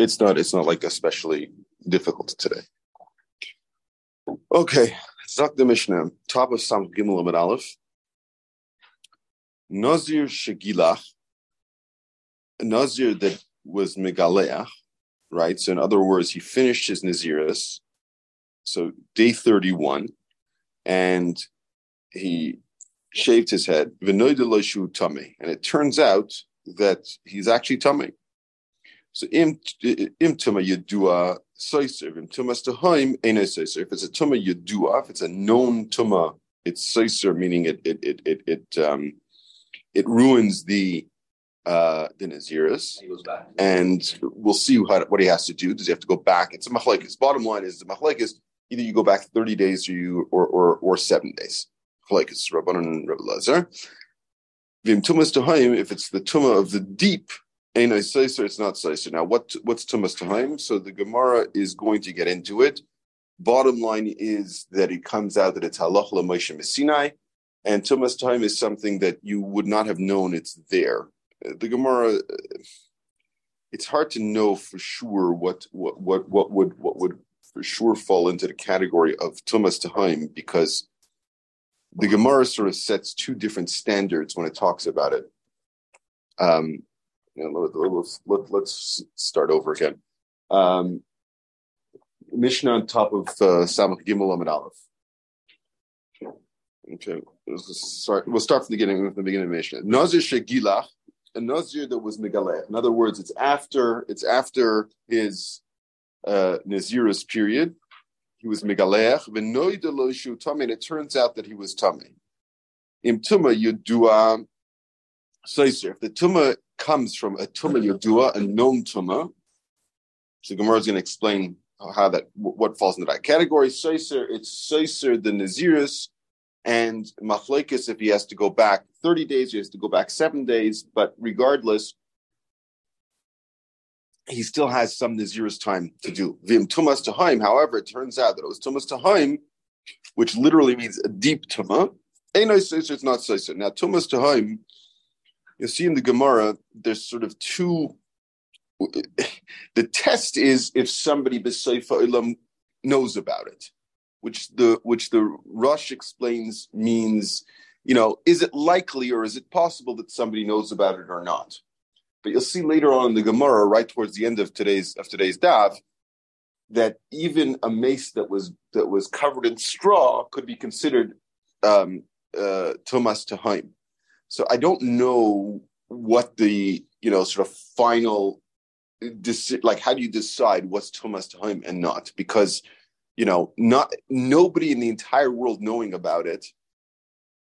it's not it's not like especially difficult today. Okay, Zak the Mishnah, top of Sam Gimel Amid Aleph. Nazir Shagilach, Nazir that was Megaleach, right? So in other words, he finished his Naziris, so day 31, and he shaved his head, and it turns out that he's actually tummy. So im im tuma yedua soiser im tumas tahaim ene soiser. If it's a tuma yedua, if it's a known tuma, it's soiser, meaning it it it it it um it ruins the uh the naziris, and we'll see how, what he has to do. Does he have to go back? It's a machlekes. Bottom line is the machlekes. Either you go back thirty days, or you or or or seven days. Machlekes Rabbanon and Rabbi Lazar. Vim tumas tahaim. If it's the tuma of the deep Ein Seiser, it's not Seiser. Now, what what's Tumas Tahim? So the Gemara is going to get into it. Bottom line is that it comes out that it's Halach Moshe Messinai, and Tumas Tahim is something that you would not have known it's there. The Gemara, it's hard to know for sure what what what what would what would for sure fall into the category of Tumas Tahim because the Gemara sort of sets two different standards when it talks about it. Um, let, us let, let's start over again. Um, Mishnah on top of uh, Samach Gimel Amid Aleph. Okay, start, we'll start from the beginning, from the beginning of Mishnah. Nazir Shegilach, a Nazir that was Megaleh. In other words, it's after it's after his uh, Nazirus period. He was Megalech, and it turns out that he was Tame. Im Tuma Yudua Seiser. If the Tuma comes from a Tuma Yodua, a known Tuma, so Gemara is going to explain how that what falls into that category. Seiser, it's Seiser the Nazirus, and Machlekes if he has to go back 30 days, he has to go back seven days, but regardless, he still has some Nazirus time to do. Vim Tumas Tahaim, however, it turns out that it was Tumas Tahaim, which literally means a deep Tuma. Ain't Seiser, it's not Seiser. Now, Tumas Tahaim you see in the Gemara, there's sort of two. The test is if somebody b'seifa ilam knows about it, which the which the Rush explains means, you know, is it likely or is it possible that somebody knows about it or not? But you'll see later on in the Gemara, right towards the end of today's of today's daf, that even a mace that was that was covered in straw could be considered um, uh, Tumas Tahaim. So I don't know what the you know sort of final like how do you decide what's Tumas time and not? Because you know not nobody in the entire world knowing about it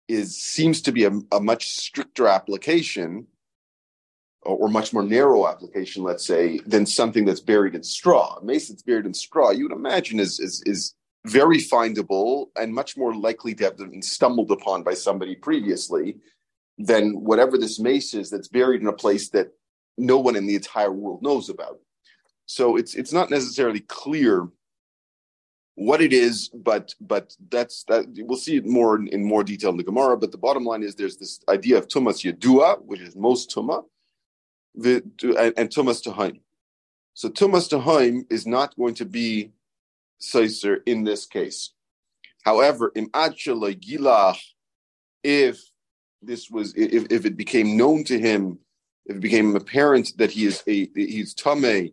is seems to be a, a much stricter application or, or, much more narrow application let's say than something that's buried in straw. A that's buried in straw you would imagine is is is very findable and much more likely to have been stumbled upon by somebody previously than whatever this mace is that's buried in a place that no one in the entire world knows about. So it's it's not necessarily clear what it is, but but that's that we'll see it more in, in more detail in the Gemara. But the bottom line is there's this idea of tumas yedua, which is most tuma, the, and, and tumas tahaim. So tumas tahaim is not going to be seiser in this case. However, im gilach, if this was if, if it became known to him, if it became apparent that he is a he's tame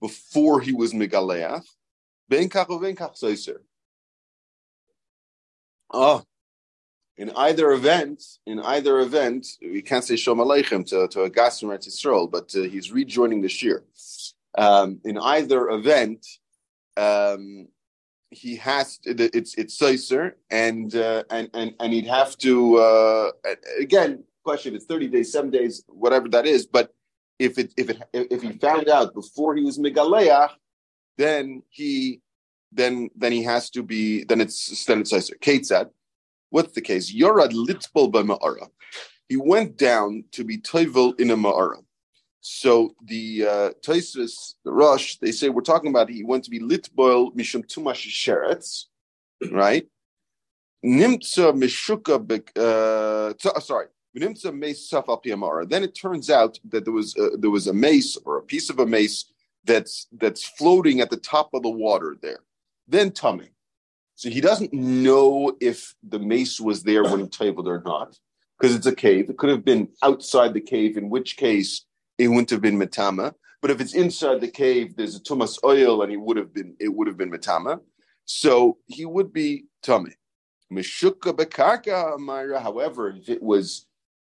before he was megaleach, ben kach ben kach seiser. Ah, in either event, in either event, we can't say Shalom Aleichem to, to a Gasser at Yisrael, but uh, he's rejoining the Shir. Um, in either event, um, he has to, it's it's Seiser and uh, and and and he'd have to uh, again question it's 30 days, seven days, whatever that is. But if it if it if he found out before he was Megaleach, then he then then he has to be then it's then it's Seiser. Kate said, what's the case? Yorad litbol by Ma'ara. He went down to be toivel in a Ma'ara. So the uh, Taisus, the Rush, they say we're talking about he went to be litboil mishum tumash sheretz, right? Nimtza mishuka uh, sorry, nimtza mace saf al Then it turns out that there was uh, there was a mace or a piece of a mace that's that's floating at the top of the water there. Then tummy. So he doesn't know if the mace was there when he tabled or not, because it's a cave. It could have been outside the cave, in which case it wouldn't have been matama. But if it's inside the cave, there's a tumas oil, and he would have been it would have been matama. So he would be tummy. Mishuka bekarka Myra. However, if it was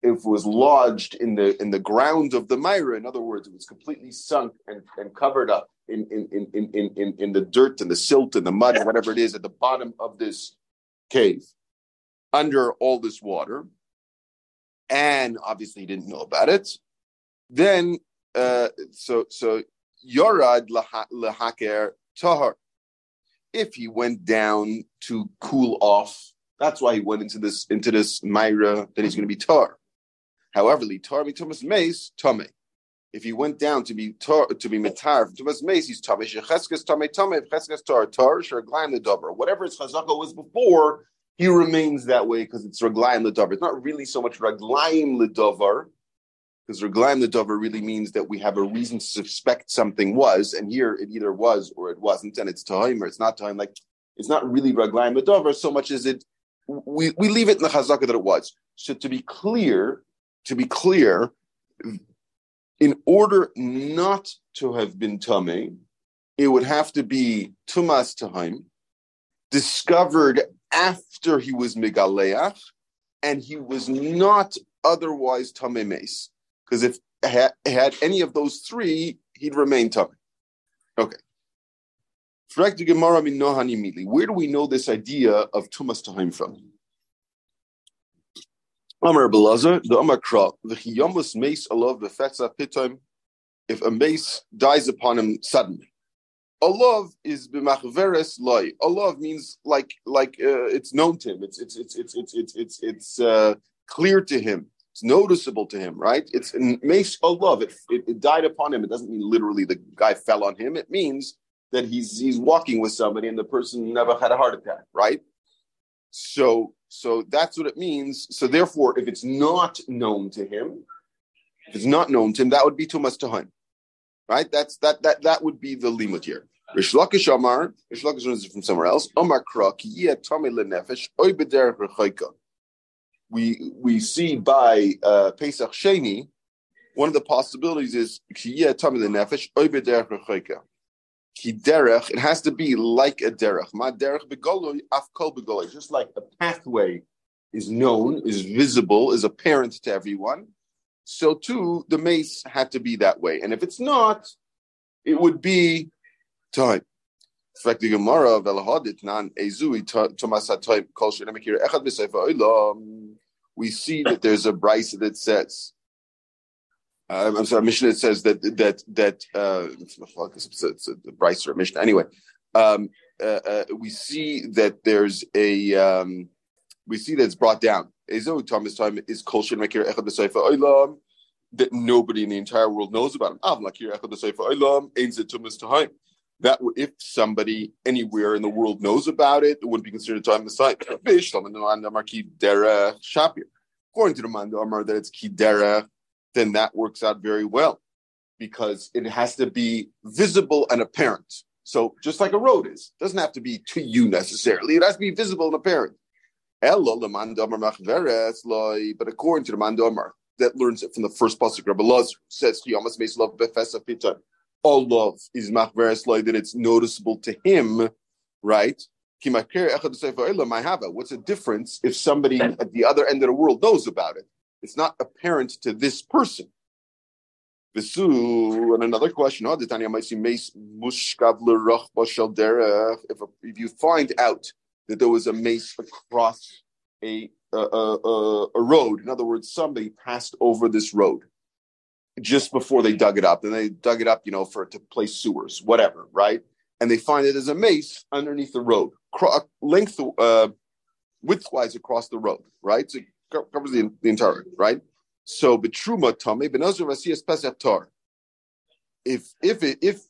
if it was lodged in the in the ground of the Myra, in other words, it was completely sunk and, and covered up in in, in, in, in, in the dirt and the silt and the mud, and whatever it is, at the bottom of this cave, under all this water, and obviously he didn't know about it. Then uh, so so Yorad lahaker tahar if he went down to cool off. That's why he went into this into this Myra, then he's going to be tar. However, li tar mi tumas mace tame. If he went down to be tar to be metar tumas mace, he's tame. Shecheskas tame tame. Cheskas tar tar. Sherglaim the dover. Whatever his chazaka was before, he remains that way because it's raglaim the dover. It's not really so much raglaim the dover because reglaim the dover really means that we have a reason to suspect something was, and here it either was or it wasn't, and it's time or it's not time. Like it's not really reglaim the dover so much as it we, we leave it in the chazaka that it was. So to be clear, to be clear, in order not to have been tame, it would have to be tumas tahim, discovered after he was megaleach, and he was not otherwise tame mace. Because if had, had any of those three, he'd remain tummy. Okay. Where do we know this idea of tumas tahim from? Amar Belazar, the Amar Kra, the Chiyamus mace alav befetza pitim, if a mace dies upon him suddenly. Allah is b'machveres loy. Allah means like like uh, it's known to him. It's it's it's it's it's it's it's, it's uh, clear to him. It's noticeable to him, right? It's makes a love. It, it, it died upon him. It doesn't mean literally the guy fell on him. It means that he's he's walking with somebody and the person never had a heart attack, right? So so that's what it means. So therefore, if it's not known to him, if it's not known to him, that would be too much to hunt. right? That's that that that would be the limit here. Rish Lakish Amar, Rish Lakish is from somewhere else. Amar Krak, Yeh Tomei Lenefesh, Oy B'derech Rechaika we we see by uh, Pesach Sheni, one of the possibilities is nefesh derech. It has to be like a derech. Ma derech begoloi af kol. Just like a pathway is known, is visible, is apparent to everyone. So too, the mace had to be that way. And if it's not, it would be time. Frag die Gemara, wel hadit nan ezui shenemekir echad. We see that there's a brisa that says, uh, I'm sorry, Mishnah that says that that that uh, it's, it's, it's a brisa or Mishnah anyway. Um, uh, uh, we see that there's a um, we see that it's brought down. Ezo Tumas time is kol shenemekir echad b'sefer oilam that nobody in the entire world knows about him. Av lakir echad b'sefer oilam ein zet tumas tahim that if somebody anywhere in the world knows about it, it wouldn't be considered time Messiah. According to the Mandamar that it's Kidera, then that works out very well because it has to be visible and apparent. So just like a road is, it doesn't have to be to you necessarily. It has to be visible and apparent. But according to the Mandamar, that learns it from the first pasuk, Rabbi Lazar says, love is machveres loy that it's noticeable to him, right? What's the difference if somebody at the other end of the world knows about it? It's not apparent to this person. And another question, oh, if, if you find out that there was a mace across a, a, a, a road, in other words, somebody passed over this road, just before they dug it up. And they dug it up, you know, for to place sewers, whatever, right? And they find it as a mace underneath the road, cro- length, uh, widthwise across the road, right? So it covers the, the entire, right? So betruma tame benazir vasiyas pesach tar. If if it, if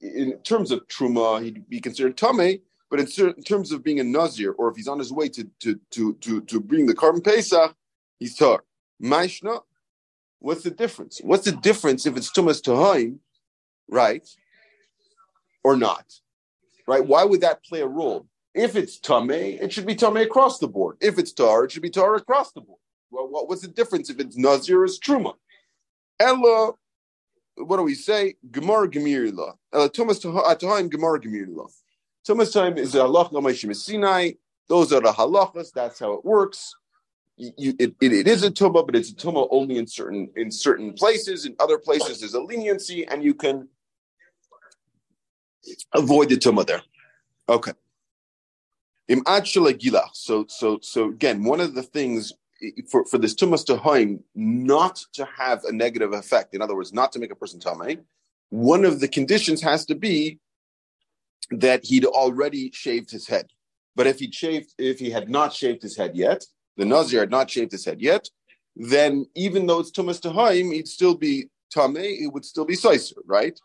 in terms of truma he'd be considered tame, but in, in terms of being a nazir or if he's on his way to to to to, to bring the korban pesach, he's tar. Maishna What's the difference? What's the difference if it's Tumas Tahaim, right? or not? Right? Why would that play a role? If it's Tameh, it should be Tameh across the board. If it's Tar, it should be Tar across the board. Well, what, what's the difference if it's Nazir or Truma? Ella, what do we say? Gemara Gemirila. Ella Tumas Tahim uh, Gemara Gemirila. Tumas time is a halach Sinai. Those are the halachas. That's how it works. You, it, it, it is a tuma, but it's a tuma only in certain in certain places. In other places, there's a leniency, and you can avoid the tuma there. Okay. So, so, so again, one of the things for, for this tumas to not to have a negative effect, in other words, not to make a person tamei, one of the conditions has to be that he'd already shaved his head. But if he'd shaved, if he had not shaved his head yet, the nazir had not shaved his head yet, then even though it's tumas tahaim, he'd still be tamei. It would still be soiser, right?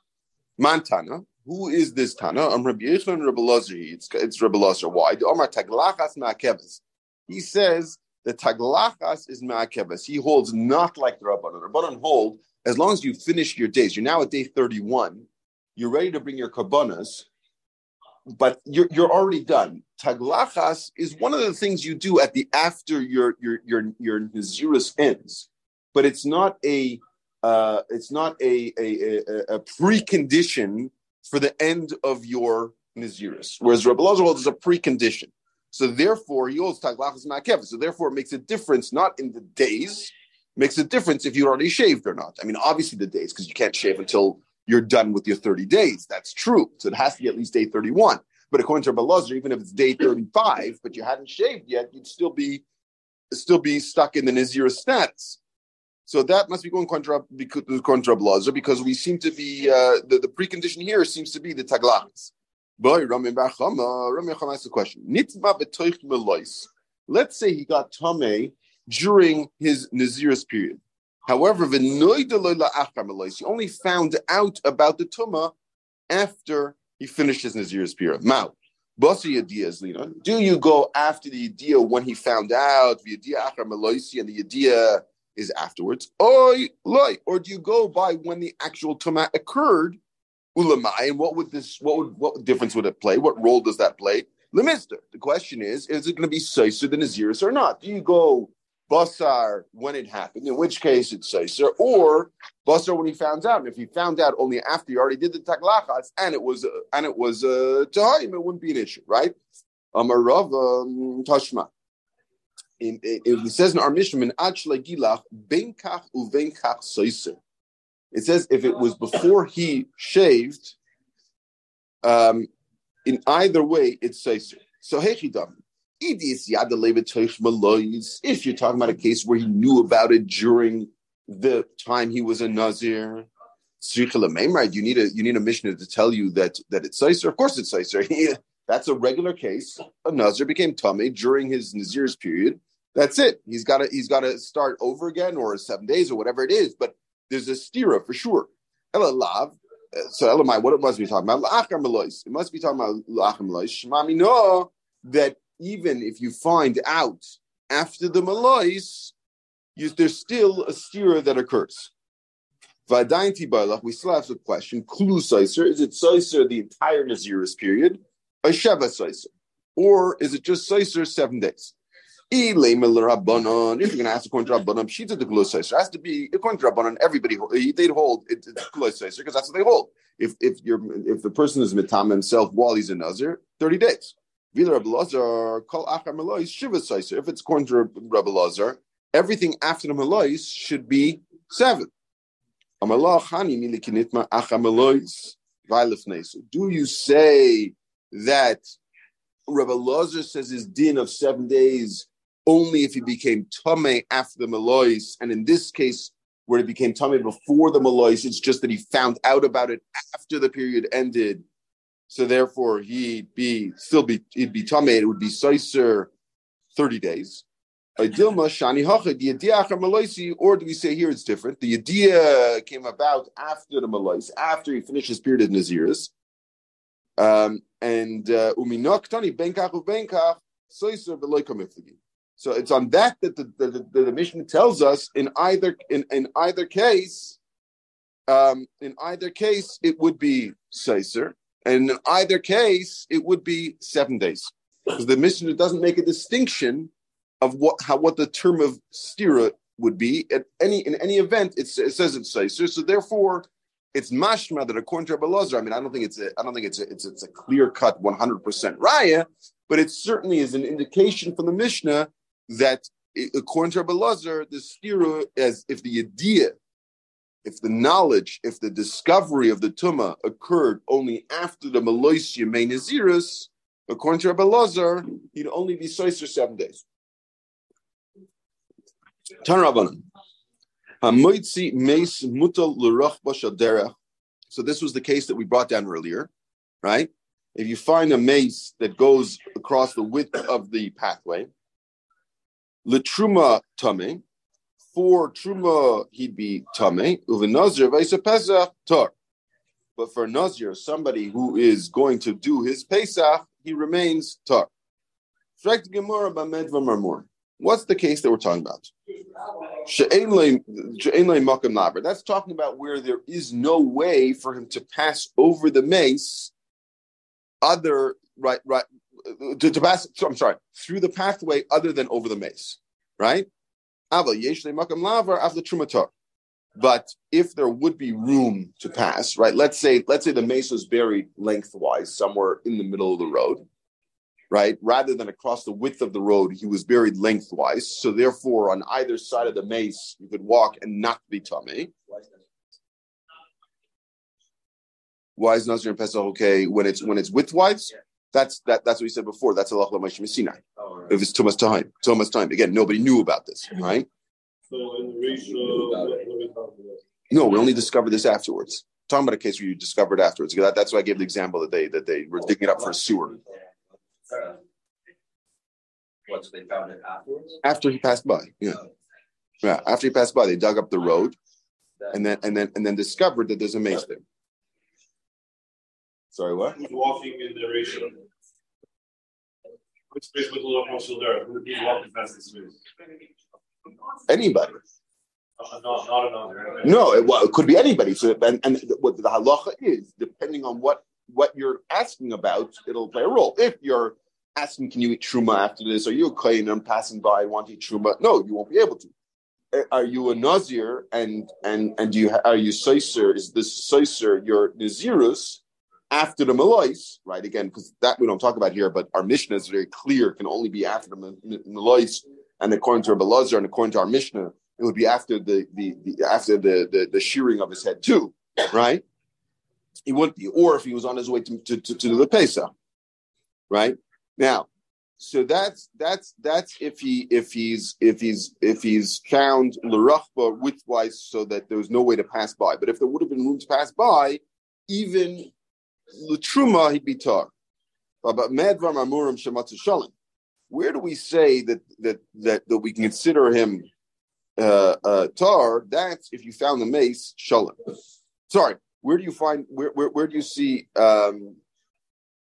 Mantana. Who is this Tana? I'm Rabbi Yechon Rabbi. It's it's Rabbi Lazar. Why? The Omar Taglachas Ma'akeves. He says the Taglachas is Ma'akeves. He holds not like the Rabbanon. Rabbanon hold as long as you finish your days. You're now at day 31. You're ready to bring your karbanas, but you're you're already done. Taglachas is one of the things you do at the after your your your your Nazirus ends, but it's not a uh, it's not a, a, a, a precondition for the end of your Naziris. Whereas Rabbi Lazar holds is a precondition. So therefore, he holds taglachas ma'akev. So therefore, it makes a difference not in the days, makes a difference if you are already shaved or not. I mean, obviously the days because you can't shave until you're done with your 30 days. That's true. So it has to be at least day 31. But according to Lazar, even if it's day 35, but you hadn't shaved yet, you'd still be still be stuck in the Nazir status. So that must be going contra contra because we seem to be uh, the, the precondition here seems to be the taglachas. Boy, Rami Bachama, Rami Bachama asks a question. Nitma betoich melois. Let's say he got tame during his naziris period. However, he only found out about the tuma after he finished his naziris period. Mao. Do you go after the idea when he found out the idea and the idea is afterwards. Oi, loy. Or do you go by when the actual tuma occurred? Ulamai, and what would this? What would what difference would it play? What role does that play? Lemister. The question is: Is it going to be seiser than Aziris or not? Do you go basar when it happened? In which case it's seiser, or basar when he found out. If he found out only after he already did the taglachas and it was uh, and it was uh, him, it wouldn't be an issue, right? Amarav um, Tashma in, in, it says in our Mishnah in Gilach, Benkach uvenkach soiser. It says if it was before he shaved, um, in either way, it's soiser. So hechidam. If you're talking about a case where he knew about it during the time he was a nazir, you need a you need a missioner to tell you that that it's soiser. Of course, it's soiser. That's a regular case. A nazir became tummy during his nazir's period. That's it. He's got to he's got to start over again, or seven days, or whatever it is. But there's a stira for sure. So Elamai, what it must be talking about? It must be talking about. Shmami know that even if you find out after the melois, there's still a stira that occurs. Vadainti Bailach, we still have the question, Kulu Saiser, is it Saiser the entire Naziris period? A Sheva Saiser? Or is it just Saiser seven days? If you're going to ask according to Rabbanon, Pshita the Glusaisa. It has to be according to Rabbanon, everybody, they'd hold it, it's Glusaisa because that's what they hold. If if you're if the person is mitam himself while he's a Nazir, 30 days. If it's according to Rabbi Lazar, everything after the Malais should be seven. Do you say that Rabbi Lazar says his din of seven days only if he became tame after the Malois. And in this case, where he became tame before the Malois, it's just that he found out about it after the period ended. So therefore, he'd be still be he'd be tame. It would be soiser thirty days. Or do we say here it's different? The idea came about after the Malais, after he finished his period of Naziris. Um, and beloikamiflagi. So it's on that that the, the, the, the tells us in either in, in either case, um, in either case it would be seiser, And in either case, it would be seven days. Because the Mishnah doesn't make a distinction of what how what the term of stira would be at any in any event. it says it's Seiser. So therefore, it's mashma that according to Rabbi I mean, I don't think it's a, I don't think it's a, it's, it's a clear cut 100 percent raya, but it certainly is an indication from the Mishnah that according to Rabbi the stira as if the idea if the knowledge, if the discovery of the Tuma occurred only after the main Nazirus, according to Rabbi Lazar, he'd only be sois for seven days. Tan Rabbanan. So this was the case that we brought down earlier, right? If you find a mace that goes across the width of the pathway, Latruma Tame, for truma he'd be tame. Uvenazir v'isa pesach tar. But for nazir, somebody who is going to do his pesach, he remains tar. What's the case that we're talking about? That's talking about where there is no way for him to pass over the mace, other right, right, to, to pass. I'm sorry, through the pathway other than over the mace, right? But if there would be room to pass, right? Let's say, let's say the mace was buried lengthwise somewhere in the middle of the road, right? Rather than across the width of the road, he was buried lengthwise. So therefore, on either side of the mace, you could walk and not be tummy. Why is Nazir and Pesach okay when it's when it's widthwise? That's that. That's what we said before. That's Allah Sinai. Oh, right. If it's too much time, too much time. Again, nobody knew about this, right? So in no, we only discovered this afterwards. Talking about a case where you discovered afterwards. That, that's why I gave the example that they that they were digging it up for a sewer. What? So they found it afterwards? After he passed by, yeah, yeah. After he passed by, they dug up the road, and then and then and then discovered that there's a mace there. Sorry, what? Who's walking in the ratio? Which space with little muscle there? Who's walking past the space? Anybody. Uh, not, not another. No, it, well, it could be anybody. So, and, and what the halacha is, depending on what what you're asking about, it'll play a role. If you're asking, can you eat truma after this? Are you a kohen? I'm passing by. I want to eat truma. No, you won't be able to. Uh, are you a nazir? And and and do you are you soiser? Is this soiser your nazirus? After the Malois, right? Again, because that we don't talk about here, but our Mishnah is very clear, can only be after the Malois, and according to Rabbi Lazar and according to our Mishnah, it would be after the, the, the after the, the, the shearing of his head too, right? He wouldn't be, or if he was on his way to to, to, to the Pesach, right? Now, so that's that's that's if he if he's if he's if he's found l'rachba widthwise so that there was no way to pass by. But if there would have been room to pass by, even L'truma he'd be tar. But medvar mamurim shematzu shalim. Where do we say that that that that we consider him uh, uh, tar? That's if you found the mace shalim. Sorry, where do you find where where, where do you see um,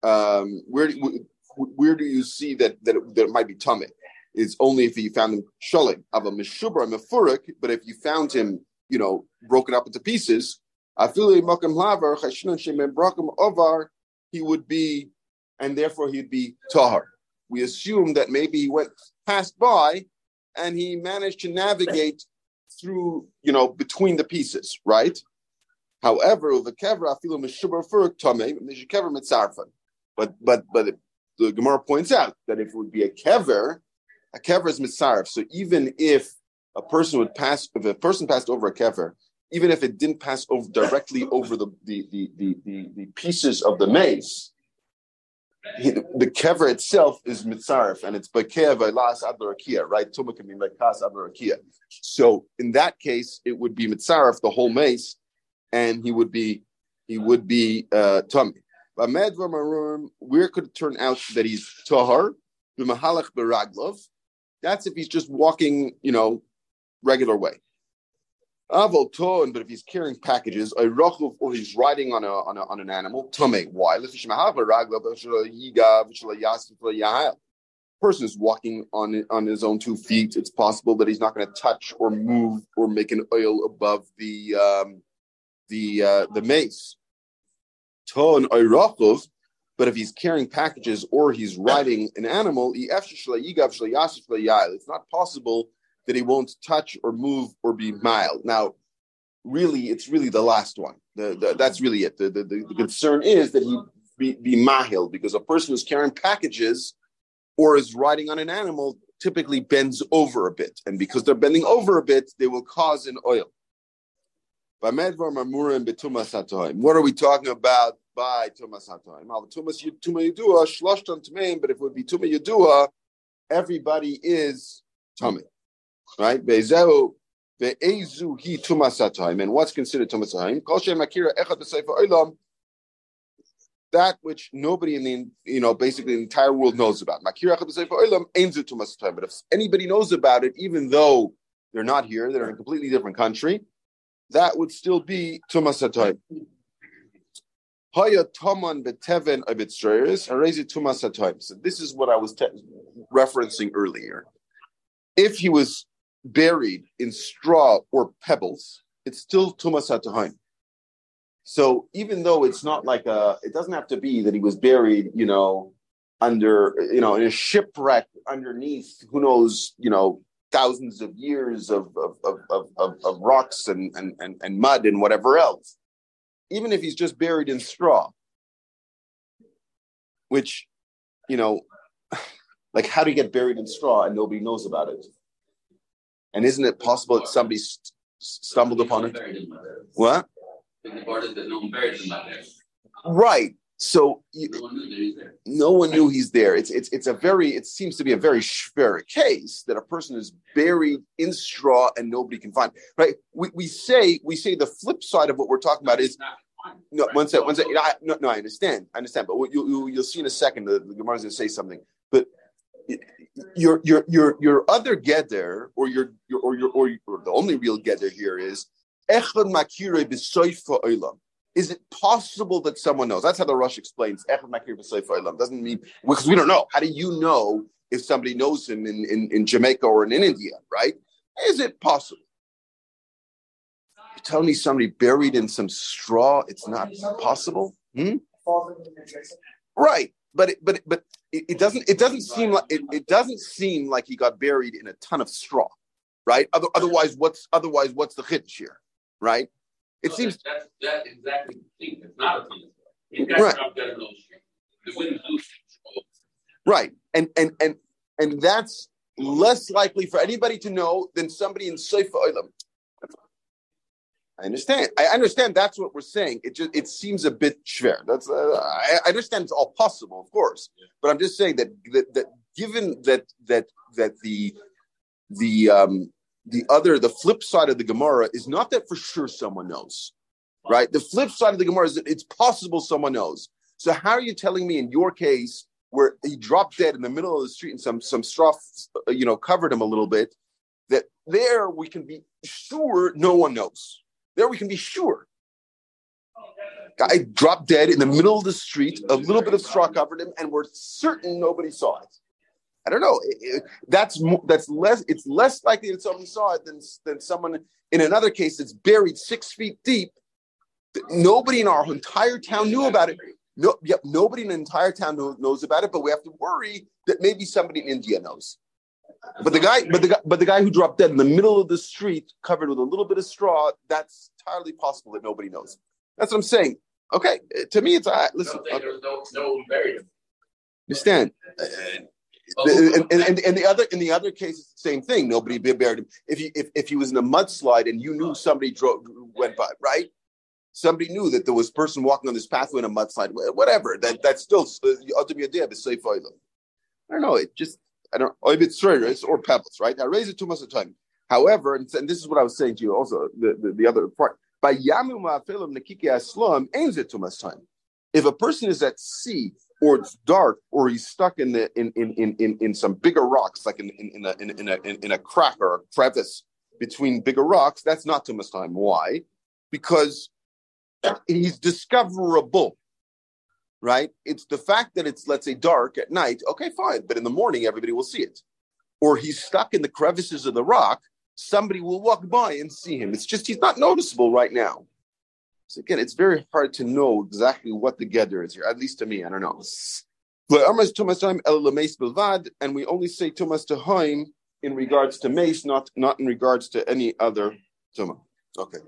um, where do, where do you see that that it, that it might be tummy? Is only if you found him shalim of a meshubra mefurik, but if you found him, you know, broken up into pieces, he would be, and therefore he'd be tahar. We assume that maybe he went passed by and he managed to navigate through, you know, between the pieces, right? However. But but but the Gemara points out that if it would be a kever, a kever is mitzarf. So even if a person would pass, if a person passed over a kever even if it didn't pass over directly over the the the the, the, pieces of the mace, he, the kever itself is mitzaref, and it's bakev las adlarakia, right? Tuma can be mekas adlarakia. So in that case, it would be mitzaref the whole mace, and he would be he would be uh, tummy. But medvar where could it turn out that he's tahar b'mahalach beraglov? That's if he's just walking, you know, regular way. Avol but if he's carrying packages, a rachov, or he's riding on a on, a, on an animal, tame. Why? Person is walking on on his own two feet. It's possible that he's not going to touch or move or make an oil above the um, the uh, the mace. ton oirachov, but if he's carrying packages or he's riding an animal, it's not possible that he won't touch or move or be mild. Now, really, it's really the last one. The, the, that's really it. The, the, concern is that he be, be mahil, because a person who's carrying packages or is riding on an animal typically bends over a bit. And because they're bending over a bit, they will cause an oil. What are we talking about by Tumas HaToim? But if it would be Tuma Yudua, everybody is Tummy. Right? Bezehu, Be'ezu hi Tumas HaToim. And what's considered Tumas HaToim? Kol Shem Akira Echad B'Sefer Olam, that which nobody in the you know basically the entire world knows about. But if anybody knows about it, even though they're not here, they're in a completely different country, that would still be tumas hatayim. Haya taman beteven abitzrayers harezi tumas hatayim. So this is what I was te- referencing earlier. If he was buried in straw or pebbles, it's still tumas. So even though it's not like a, it doesn't have to be that he was buried, you know, under, you know, in a shipwreck underneath, who knows, you know, thousands of years of, of, of, of, of rocks and, and, and, and mud and whatever else, even if he's just buried in straw, which, you know, like how do you get buried in straw and nobody knows about it? And isn't it possible that somebody st- stumbled upon it? What? Right. So you, no, one no one knew he's there. It's it's it's a very it seems to be a very schwer case that a person is buried in straw and nobody can find. Right? We, we say we say the flip side of what we're talking about is no one second one second. I, no, no, I understand, I understand. But you, you you'll see in a second, the, the Gemara is going to say something. But your your your your other geder or your your or your or, your, or the only real geder here is echad makire b'soifa olam is it possible that someone knows? That's how the Rush explains. Doesn't mean because we don't know. How do you know if somebody knows him in, in, in Jamaica or in, in India, right? Is it possible? You tell me somebody buried in some straw, it's not possible? Hmm? Right. But it, but but it, it, doesn't it doesn't seem like it, it doesn't seem like he got buried in a ton of straw, right? Other, otherwise, what's otherwise what's the hitch here, right? It seems that's that exactly the thing. It's not a thing. Right. Right. And and and and that's less likely for anybody to know than somebody in Seifa Olam. I understand. I understand that's what we're saying. It just it seems a bit schwer. That's uh, I, I, understand it's all possible, of course, but I'm just saying that that, that given that that that the the um the other, the flip side of the Gemara is not that for sure someone knows, right? The flip side of the Gemara is that it's possible someone knows. So how are you telling me in your case where he dropped dead in the middle of the street and some some straw, you know, covered him a little bit, that there we can be sure no one knows. There we can be sure. Guy dropped dead in the middle of the street, a little bit of straw covered him, and we're certain nobody saw it. I don't know. It, it, that's that's less. It's less likely that someone saw it than than someone in another case that's buried six feet deep. Nobody in our entire town knew about it. No, yep, nobody in the entire town knows about it. But we have to worry that maybe somebody in India knows. But the guy, but the guy, but the guy who dropped dead in the middle of the street, covered with a little bit of straw, that's entirely possible that nobody knows. That's what I'm saying. Okay, to me, it's right. Listen, no, no buried. Understand? Uh, and, and, and, and, the other in the other case, it's the same thing. Nobody buried him. If he if, if he was in a mudslide and you knew somebody drove went by, right? Somebody knew that there was a person walking on this pathway in a mudslide, whatever. That that's still ultimately a day. But safe I don't know. It just I don't know. It's or pebbles, right? I raise it too much of time. However, and, and, this is what I was saying to you also, the, the, the other part. By Yamu Ma'afilim Nakiki Aslam aims it too much time. If a person is at sea or it's dark, or he's stuck in the in in in in, in some bigger rocks, like in in, in a in, in a in, in, a crack or a crevice between bigger rocks. That's not too much time. Why? Because he's discoverable, right? It's the fact that it's let's say dark at night. Okay, fine, but in the morning everybody will see it. Or he's stuck in the crevices of the rock. Somebody will walk by and see him. It's just he's not noticeable right now. So again, it's very hard to know exactly what the gather is here, at least to me, I don't know. And we only say Tumas Tahaim in regards to mace, not not in regards to any other Tumah. Okay.